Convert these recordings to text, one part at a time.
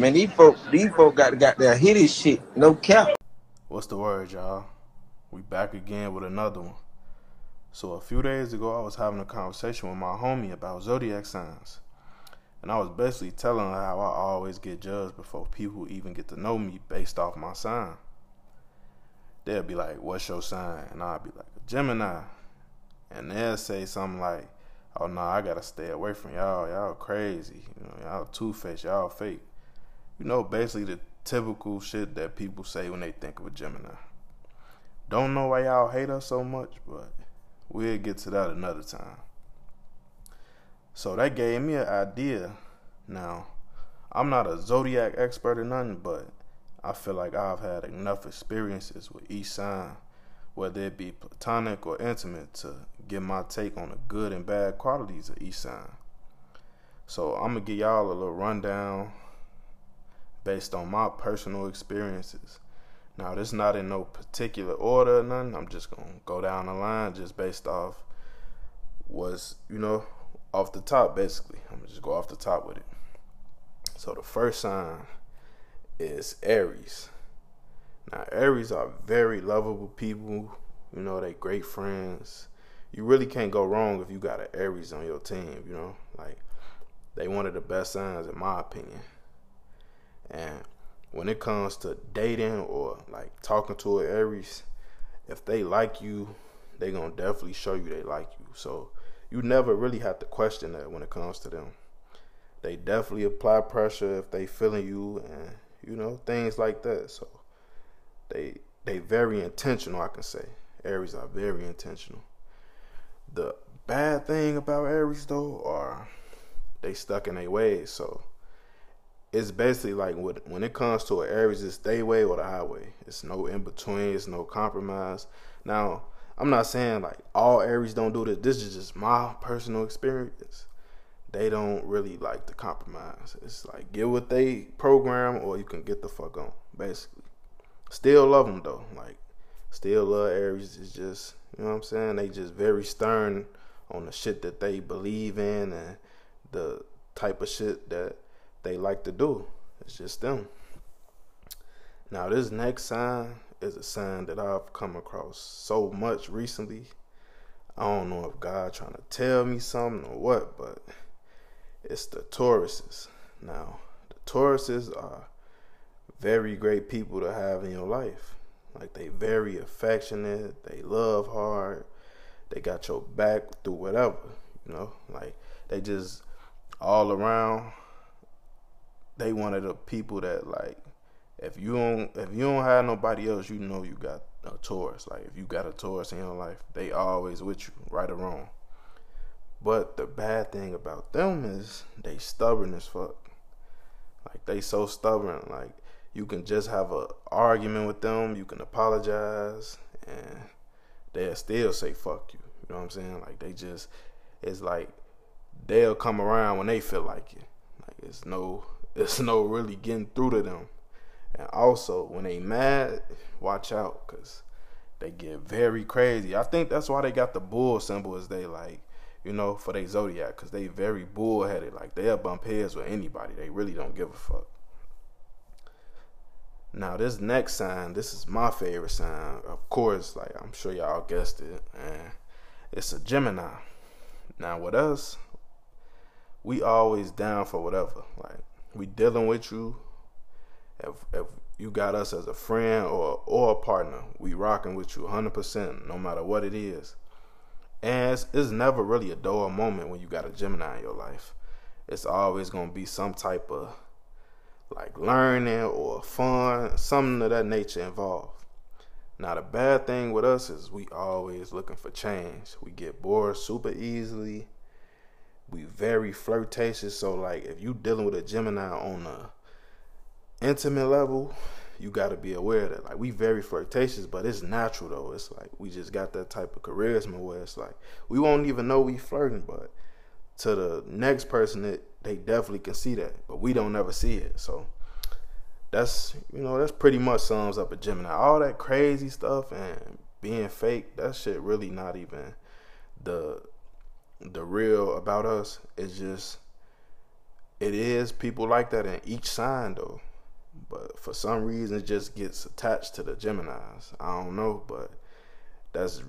Man, these folk, these folk got got their hit his shit. No cap. What's the word, y'all? We back again with another one. So a few days ago, I was having a conversation with my homie about zodiac signs, and I was basically telling her how I always get judged before people even get to know me based off my sign. They'll be like, "What's your sign?" and I'll be like, "Gemini," and they'll say something like, "Oh no, nah, I gotta stay away from y'all. Y'all crazy. You know, y'all two faced. Y'all fake." You know, basically the typical shit that people say when they think of a Gemini. Don't know why y'all hate us so much, but we'll get to that another time. So that gave me an idea. Now, I'm not a zodiac expert or nothing, but I feel like I've had enough experiences with each sign, whether it be platonic or intimate, to get my take on the good and bad qualities of each sign. So I'm gonna give y'all a little rundown based on my personal experiences now, this not in no particular order or nothing. I'm just gonna go down the line just based off was, you know, off the top basically. I'm gonna just go off the top with it. So the first sign is Aries. Now Aries are very lovable people. You know, they great friends. You really can't go wrong if you got an Aries on your team, you know? Like they one of the best signs in my opinion. And when it comes to dating or like talking to an Aries, if they like you, they gonna definitely show you they like you. So you never really have to question that when it comes to them. They definitely apply pressure if they feeling you and you know things like that. So they they very intentional. I can say Aries are very intentional. The bad thing about Aries though are they stuck in their ways. So it's basically like when it comes to an Aries, it's stay way or the highway. It's no in between. It's no compromise. Now, I'm not saying like all Aries don't do this. This is just my personal experience. They don't really like to compromise. It's like get what they program, or you can get the fuck on. Basically, still love them though. Like still love Aries. It's just you know what I'm saying. They just very stern on the shit that they believe in and the type of shit that they like to do. It's just them. Now, this next sign is a sign that I've come across so much recently. I don't know if God trying to tell me something or what, but it's the Tauruses. Now, the Tauruses are very great people to have in your life. Like they very affectionate, they love hard, they got your back through whatever, you know, like they just all around they one of the people that like if you don't if you don't have nobody else, you know you got a Taurus. Like if you got a Taurus in your life, they always with you, right or wrong. But the bad thing about them is they stubborn as fuck. Like they so stubborn. Like you can just have a argument with them, you can apologize, and they'll still say fuck you. You know what I'm saying? Like they just it's like they'll come around when they feel like it. Like it's no there's no really getting through to them. And also, when they mad, watch out because they get very crazy. I think that's why they got the bull symbol as they like, you know, for their zodiac because they very bullheaded. Like they'll bump heads with anybody. They really don't give a fuck. Now this next sign, this is my favorite sign. Of course, like I'm sure y'all guessed it, and it's a Gemini. Now with us, we always down for whatever. Like we dealing with you. If if you got us as a friend or or a partner, we rocking with you 100%, no matter what it is. And it's, it's never really a dull moment when you got a Gemini in your life. It's always gonna be some type of like learning or fun, something of that nature involved. Now the bad thing with us is we always looking for change. We get bored super easily we very flirtatious. So like if you dealing with a Gemini on a intimate level, you got to be aware that like we very flirtatious, but it's natural though. It's like we just got that type of charisma where it's like we won't even know we flirting, but to the next person, it they definitely can see that, but we don't ever see it. So that's you know that's pretty much sums up a Gemini. All that crazy stuff and being fake, that shit really not even the the real about us is just it is people like that in each sign though. But for some reason it just gets attached to the Geminis. I don't know, but that's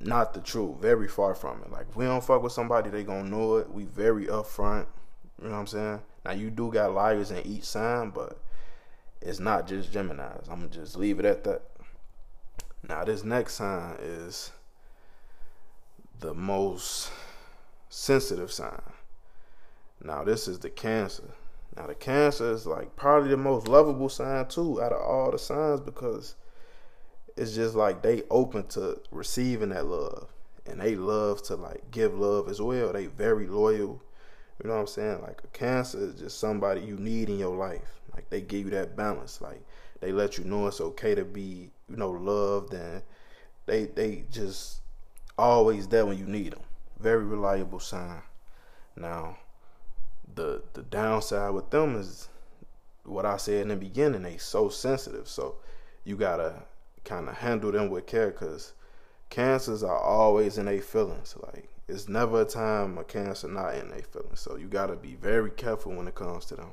not the truth. Very far from it. Like if we don't fuck with somebody, they gonna know it. We very upfront. You know what I'm saying? Now you do got liars in each sign, but it's not just Geminis. I'm gonna just leave it at that. Now this next sign is the most sensitive sign. Now this is the Cancer. Now the Cancer is like probably the most lovable sign too out of all the signs because it's just like they open to receiving that love and they love to like give love as well. They very loyal. You know what I'm saying? Like a cancer is just somebody you need in your life. Like they give you that balance. Like they let you know it's okay to be, you know, loved and they they just always there when you need them. Very reliable sign. Now, the the downside with them is what I said in the beginning. They so sensitive, so you gotta kind of handle them with care because cancers are always in their feelings. Like it's never a time a cancer not in their feelings. So you gotta be very careful when it comes to them.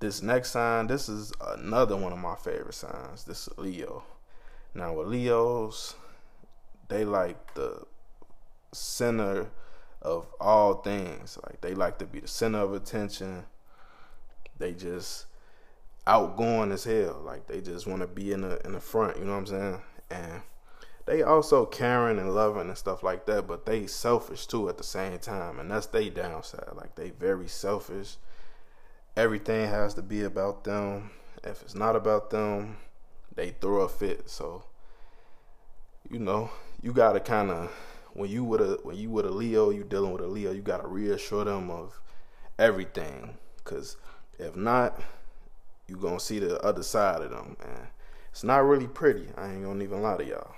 This next sign, this is another one of my favorite signs. This is Leo. Now with Leos, they like the center of all things. Like they like to be the center of attention. They just outgoing as hell. Like they just want to be in the in the front. You know what I'm saying? And they also caring and loving and stuff like that. But they selfish too at the same time, and that's they downside. Like they very selfish. Everything has to be about them. If it's not about them, they throw a fit. So you know you gotta kind of when you with a when you with a Leo, you dealing with a Leo, you gotta reassure them of everything. Cause if not, you gonna see the other side of them, man. It's not really pretty. I ain't gonna even lie to y'all.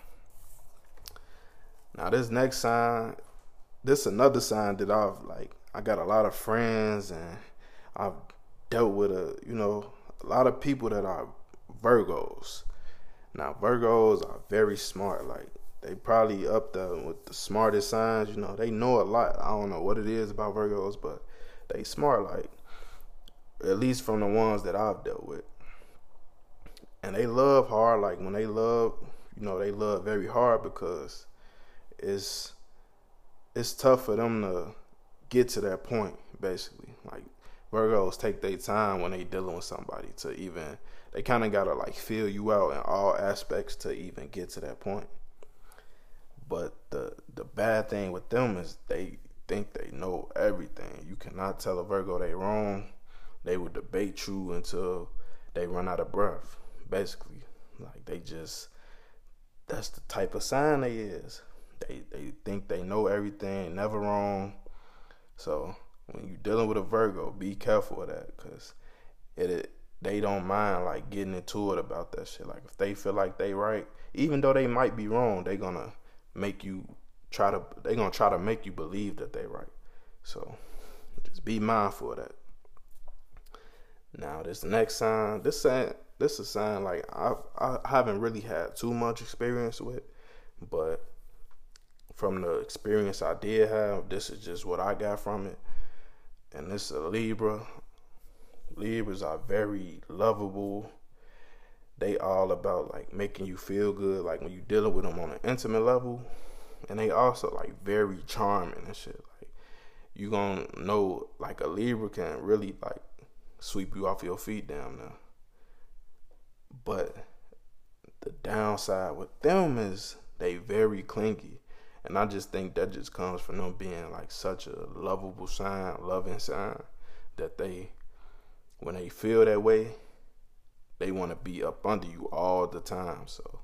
Now this next sign, this another sign that I've like. I got a lot of friends and I've dealt with a you know a lot of people that are Virgos. Now Virgos are very smart. Like they probably up there with the smartest signs. You know, they know a lot. I don't know what it is about Virgos, but they smart. Like at least from the ones that I've dealt with, and they love hard. Like when they love, you know, they love very hard because it's it's tough for them to get to that point. Basically, like Virgos take their time when they dealing with somebody to even. They kind of gotta like feel you out in all aspects to even get to that point. But the the bad thing with them is they think they know everything. You cannot tell a Virgo they wrong. They will debate you until they run out of breath. Basically, like they just that's the type of sign they is. They they think they know everything, never wrong. So when you're dealing with a Virgo, be careful of that because it, it they don't mind like getting into it about that shit. Like if they feel like they right, even though they might be wrong, they gonna make you try to they're gonna try to make you believe that they right. So just be mindful of that. Now this next sign, this sign, this is a sign like I I haven't really had too much experience with, but from the experience I did have, this is just what I got from it. And this is a Libra. Libras are very lovable. They all about like making you feel good, like when you dealing with them on an intimate level, and they also like very charming and shit. Like you gonna know like a Libra can really like sweep you off your feet down there. But the downside with them is they very clingy. And I just think that just comes from them being like such a lovable sign, loving sign, that they, when they feel that way, they want to be up under you all the time. So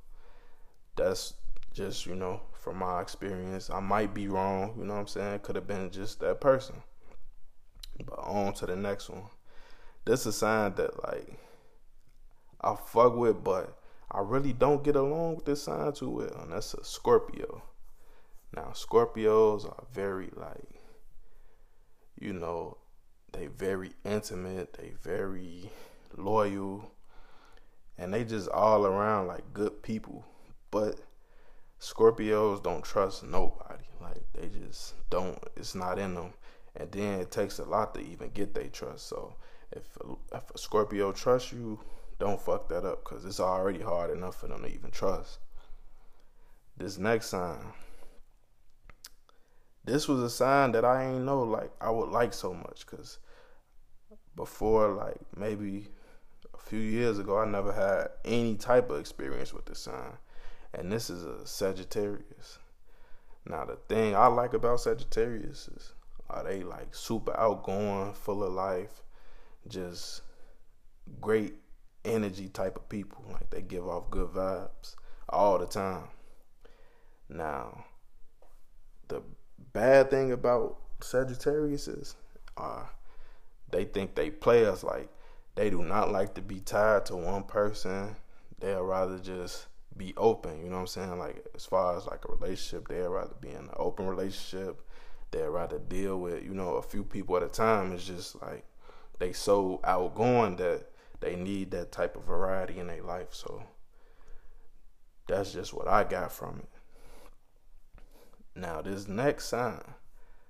that's just, you know, from my experience. I might be wrong, you know what I'm saying? Could have been just that person. But on to the next one. This is a sign that like I fuck with, but I really don't get along with this sign too well, and that's a Scorpio. Now Scorpios are very like, you know, they very intimate, they very loyal, and they just all around like good people. But Scorpios don't trust nobody. Like they just don't. It's not in them and then it takes a lot to even get their trust. So if a, if a Scorpio trusts you, don't fuck that up because it's already hard enough for them to even trust. This next sign, this was a sign that I ain't know like I would like so much because before like maybe few years ago I never had any type of experience with this sign, and this is a Sagittarius. Now the thing I like about Sagittarius is are they like super outgoing, full of life, just great energy type of people. Like they give off good vibes all the time. Now, the bad thing about Sagittarius is uh, they think they play us like they do not like to be tied to one person. They'll rather just be open, you know what I'm saying? Like as far as like a relationship, they'd rather be in an open relationship. They'd rather deal with, you know, a few people at a time. It's just like they so outgoing that they need that type of variety in their life. So that's just what I got from it. Now this next sign,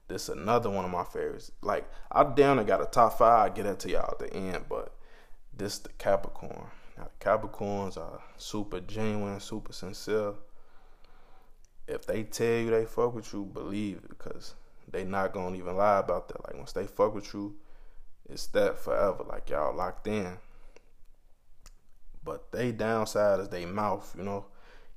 this another one of my favorites. Like I down and got a top five. I get that to y'all at the end, but this the Capricorn. Now the Capricorns are super genuine, super sincere. If they tell you they fuck with you, believe it because they not gonna even lie about that. Like once they fuck with you, it's that forever. Like y'all locked in. But they downside is they mouth, you know.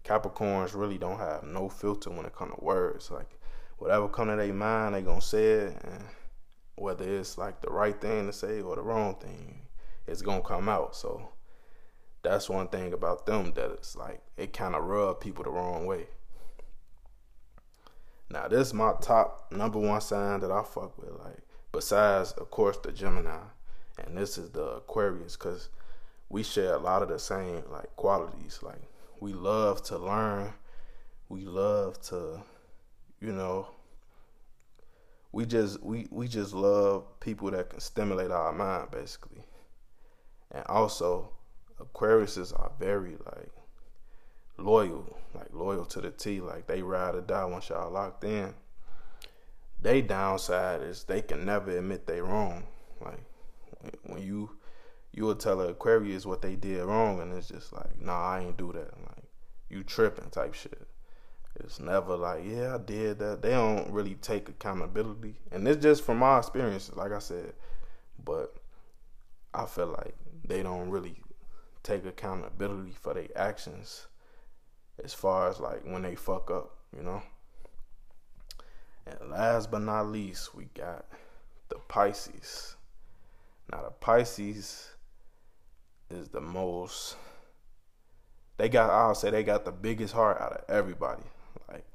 Capricorns really don't have no filter when it come to words. Like whatever come to their mind, they gonna say it, and whether it's like the right thing to say or the wrong thing, it's gonna come out. So that's one thing about them that it's like it kind of rub people the wrong way. Now this is my top number one sign that I fuck with, like besides of course the Gemini, and this is the Aquarius, cause we share a lot of the same like qualities. Like we love to learn, we love to, you know, we just we we just love people that can stimulate our mind basically. And also Aquariuses are very like loyal, like loyal to the T. Like they ride or die once y'all locked in. They downside is they can never admit they wrong. Like when you you will tell an Aquarius what they did wrong, and it's just like, nah, I ain't do that. Like you tripping type shit. It's never like, yeah, I did that. They don't really take accountability, and it's just from my experiences, like I said. But I feel like they don't really take accountability for their actions as far as like when they fuck up, you know. And last but not least, we got the Pisces. Now the Pisces is the most they got I'll say they got the biggest heart out of everybody. Like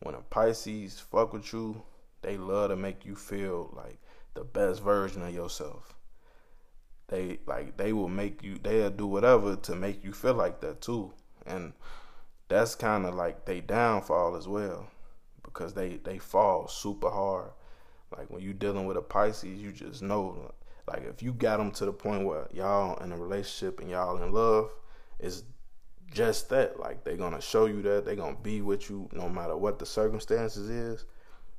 when a Pisces fuck with you, they love to make you feel like the best version of yourself. They like they will make you they'll do whatever to make you feel like that too. And that's kind of like they downfall as well because they they fall super hard. Like when you dealing with a Pisces, you just know like if you got them to the point where y'all in a relationship and y'all in love, it's just that. Like they're gonna show you that they're gonna be with you no matter what the circumstances is.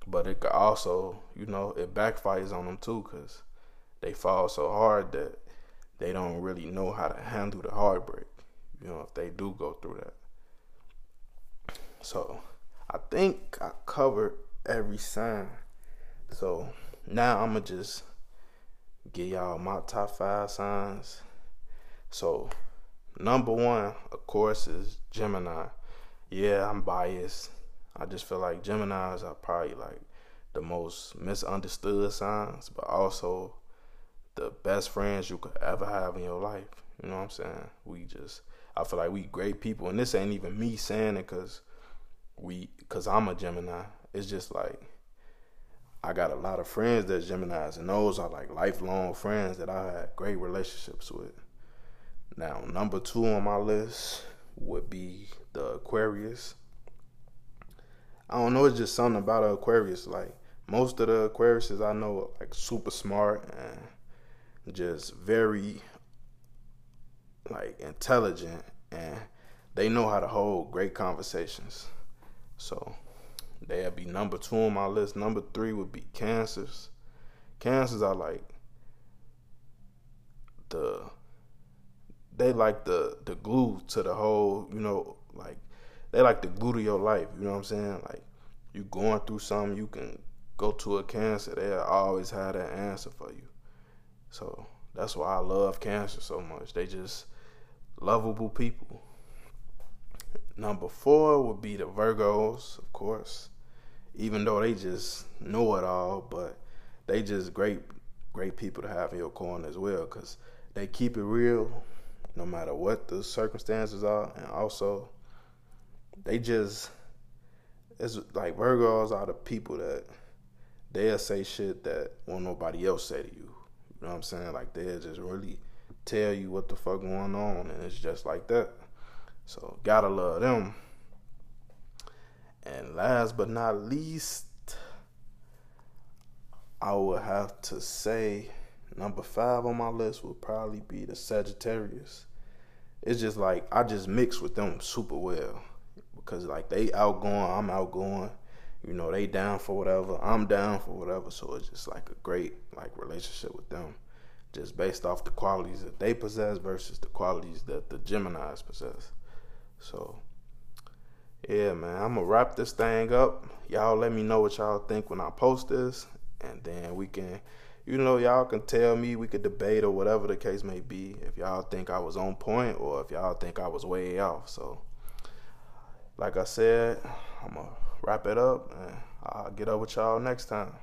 But it could also, you know, it backfires on them too, cause they fall so hard that they don't really know how to handle the heartbreak. You know, if they do go through that. So I think I covered every sign. So now I'm gonna just give y'all my top five signs. So, number one, of course, is Gemini. Yeah, I'm biased. I just feel like Geminis are probably like the most misunderstood signs, but also the best friends you could ever have in your life. You know what I'm saying? We just, I feel like we great people, and this ain't even me saying it because we, because I'm a Gemini. It's just like I got a lot of friends that's Geminis, and those are like lifelong friends that I had great relationships with. Now, number two on my list would be the Aquarius. I don't know, it's just something about Aquarius. Like most of the Aquariuses I know are like super smart and just very like intelligent and they know how to hold great conversations. So They'll be number two on my list. Number three would be cancers. Cancers are like the they like the the glue to the whole, you know, like they like the glue to your life. You know what I'm saying? Like you going through something, you can go to a cancer. They always have that answer for you. So that's why I love cancer so much. They just lovable people. Number four would be the Virgos, of course. Even though they just know it all, but they just great, great people to have in your corner as well, cause they keep it real, no matter what the circumstances are, and also they just it's like Virgos are the people that they'll say shit that won't nobody else say to you. You know what I'm saying? Like they'll just really tell you what the fuck going on, and it's just like that. So gotta love them. And last but not least, I would have to say number five on my list would probably be the Sagittarius. It's just like I just mix with them super well because like they outgoing, I'm outgoing. You know, they down for whatever, I'm down for whatever. So it's just like a great like relationship with them, just based off the qualities that they possess versus the qualities that the Gemini's possess. So yeah, man, I'm gonna wrap this thing up. Y'all let me know what y'all think when I post this, and then we can, you know, y'all can tell me we could debate or whatever the case may be. If y'all think I was on point or if y'all think I was way off. So like I said, I'm to wrap it up and I'll get up with y'all next time.